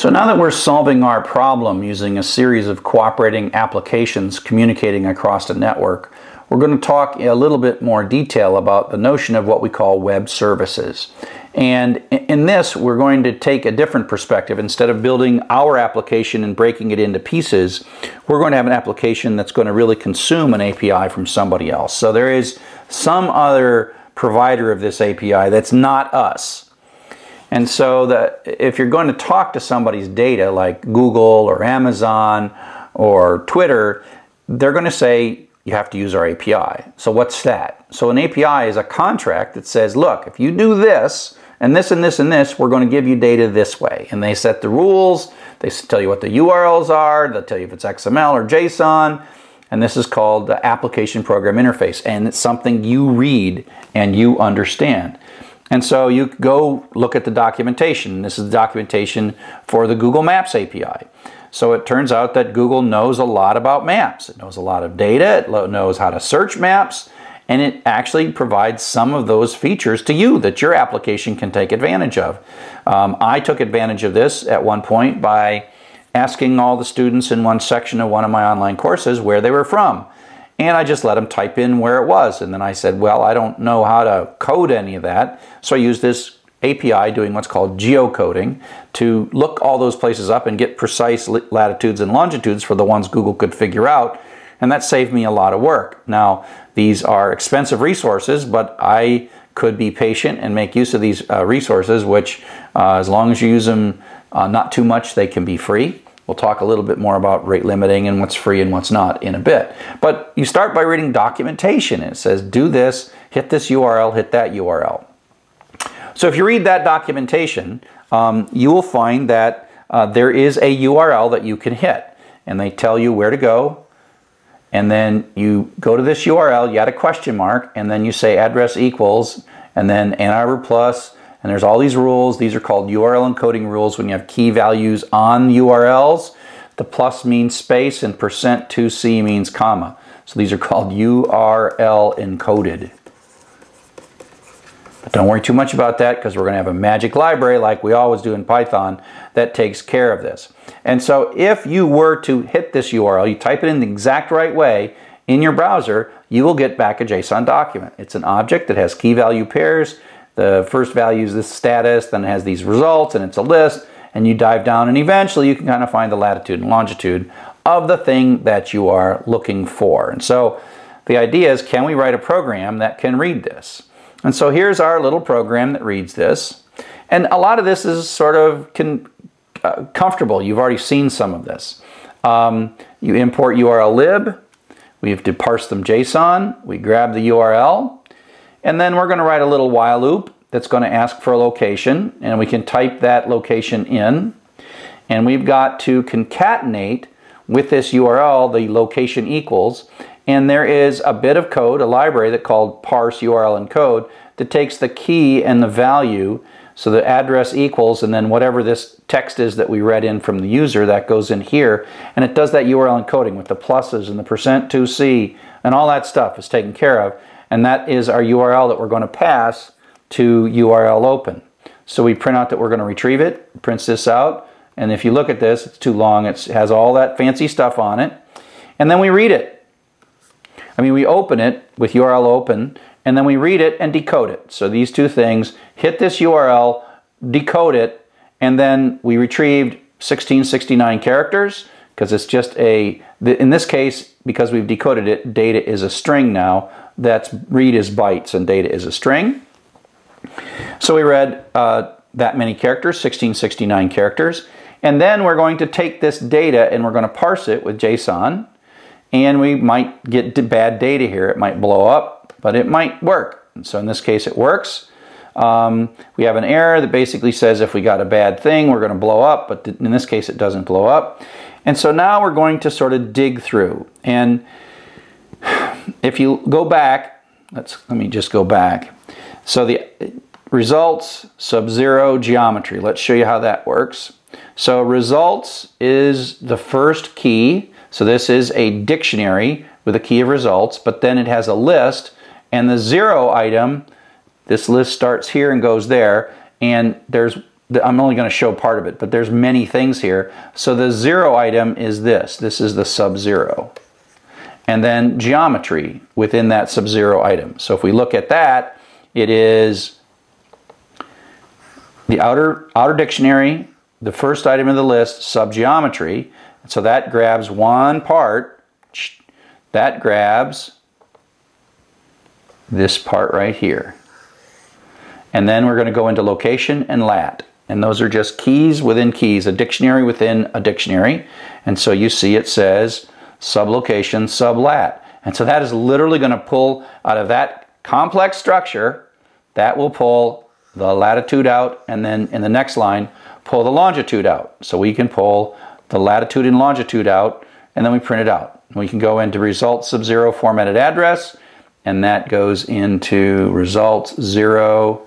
So now that we're solving our problem using a series of cooperating applications communicating across a network, we're going to talk a little bit more detail about the notion of what we call web services. And in this, we're going to take a different perspective. Instead of building our application and breaking it into pieces, we're going to have an application that's going to really consume an API from somebody else. So there is some other provider of this API that's not us. And so that if you're going to talk to somebody's data like Google or Amazon or Twitter, they're going to say you have to use our API. So what's that? So an API is a contract that says, look, if you do this, and this and this and this, we're going to give you data this way. And they set the rules, they tell you what the URLs are, they'll tell you if it's XML or JSON, and this is called the application program interface. And it's something you read and you understand. And so you go look at the documentation. This is the documentation for the Google Maps API. So it turns out that Google knows a lot about maps. It knows a lot of data, it knows how to search maps, and it actually provides some of those features to you that your application can take advantage of. Um, I took advantage of this at one point by asking all the students in one section of one of my online courses where they were from. And I just let them type in where it was. And then I said, well, I don't know how to code any of that. So I used this API doing what's called geocoding to look all those places up and get precise latitudes and longitudes for the ones Google could figure out and that saved me a lot of work. Now, these are expensive resources, but I could be patient and make use of these uh, resources, which, uh, as long as you use them uh, not too much, they can be free. We'll talk a little bit more about rate limiting and what's free and what's not in a bit. But you start by reading documentation. It says, do this, hit this URL, hit that URL. So if you read that documentation, um, you will find that uh, there is a URL that you can hit. And they tell you where to go, and then you go to this URL, you add a question mark, and then you say address equals, and then Ann Arbor plus, and there's all these rules. These are called URL encoding rules when you have key values on URLs. The plus means space, and percent 2c means comma. So these are called URL encoded. But don't worry too much about that because we're going to have a magic library like we always do in Python that takes care of this. And so if you were to hit this URL, you type it in the exact right way in your browser, you will get back a JSON document. It's an object that has key value pairs. The first value is this status, then it has these results, and it's a list. And you dive down, and eventually you can kind of find the latitude and longitude of the thing that you are looking for. And so the idea is can we write a program that can read this? And so here's our little program that reads this. And a lot of this is sort of uh, comfortable. You've already seen some of this. Um, you import URL lib. We have to parse them JSON. We grab the URL. And then we're going to write a little while loop that's going to ask for a location. And we can type that location in. And we've got to concatenate with this URL the location equals. And there is a bit of code, a library that called parse URL encode that takes the key and the value so the address equals, and then whatever this text is that we read in from the user, that goes in here. And it does that URL encoding with the pluses and the percent 2C and all that stuff is taken care of. And that is our URL that we're going to pass to URL open. So we print out that we're going to retrieve it, prints this out. And if you look at this, it's too long. It has all that fancy stuff on it. And then we read it. I mean, we open it with URL open, and then we read it and decode it. So these two things hit this URL, decode it, and then we retrieved 1669 characters because it's just a, in this case, because we've decoded it, data is a string now. That's read is bytes and data is a string. So we read uh, that many characters, 1669 characters. And then we're going to take this data and we're going to parse it with JSON. And we might get bad data here. It might blow up but it might work. And so in this case, it works. Um, we have an error that basically says if we got a bad thing, we're going to blow up, but in this case, it doesn't blow up. And so now we're going to sort of dig through. And if you go back, let's let me just go back. So the results sub-zero geometry. Let's show you how that works. So results is the first key. So this is a dictionary with a key of results, but then it has a list and the zero item, this list starts here and goes there. And there's I'm only going to show part of it, but there's many things here. So the zero item is this. This is the sub-zero. And then geometry within that sub-zero item. So if we look at that, it is the outer, outer dictionary, the first item in the list, sub-geometry. So that grabs one part. That grabs this part right here. And then we're going to go into location and lat. And those are just keys within keys, a dictionary within a dictionary. And so you see it says sublocation, sublat. And so that is literally going to pull out of that complex structure, that will pull the latitude out, and then in the next line, pull the longitude out. So we can pull the latitude and longitude out, and then we print it out. We can go into results sub-zero formatted address, and that goes into results zero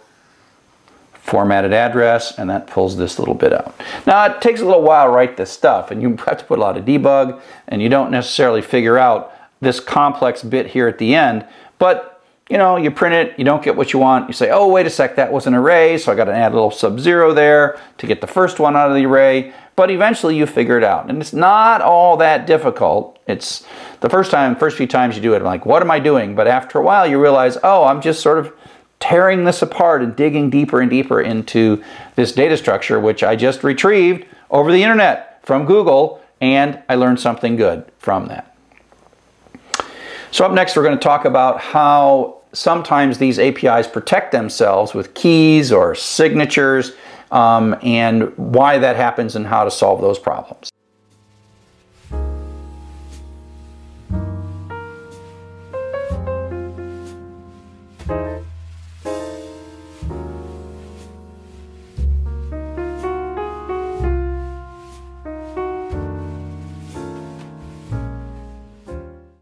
formatted address, and that pulls this little bit out. Now, it takes a little while to write this stuff, and you have to put a lot of debug, and you don't necessarily figure out this complex bit here at the end, but you know, you print it, you don't get what you want. You say, oh, wait a sec, that was an array, so I got to add a little sub-zero there to get the first one out of the array. But eventually you figure it out. And it's not all that difficult. It's the first time, first few times you do it, I'm like, what am I doing? But after a while you realize, oh, I'm just sort of tearing this apart and digging deeper and deeper into this data structure, which I just retrieved over the internet from Google, and I learned something good from that. So up next, we're going to talk about how sometimes these APIs protect themselves with keys or signatures um, and why that happens and how to solve those problems.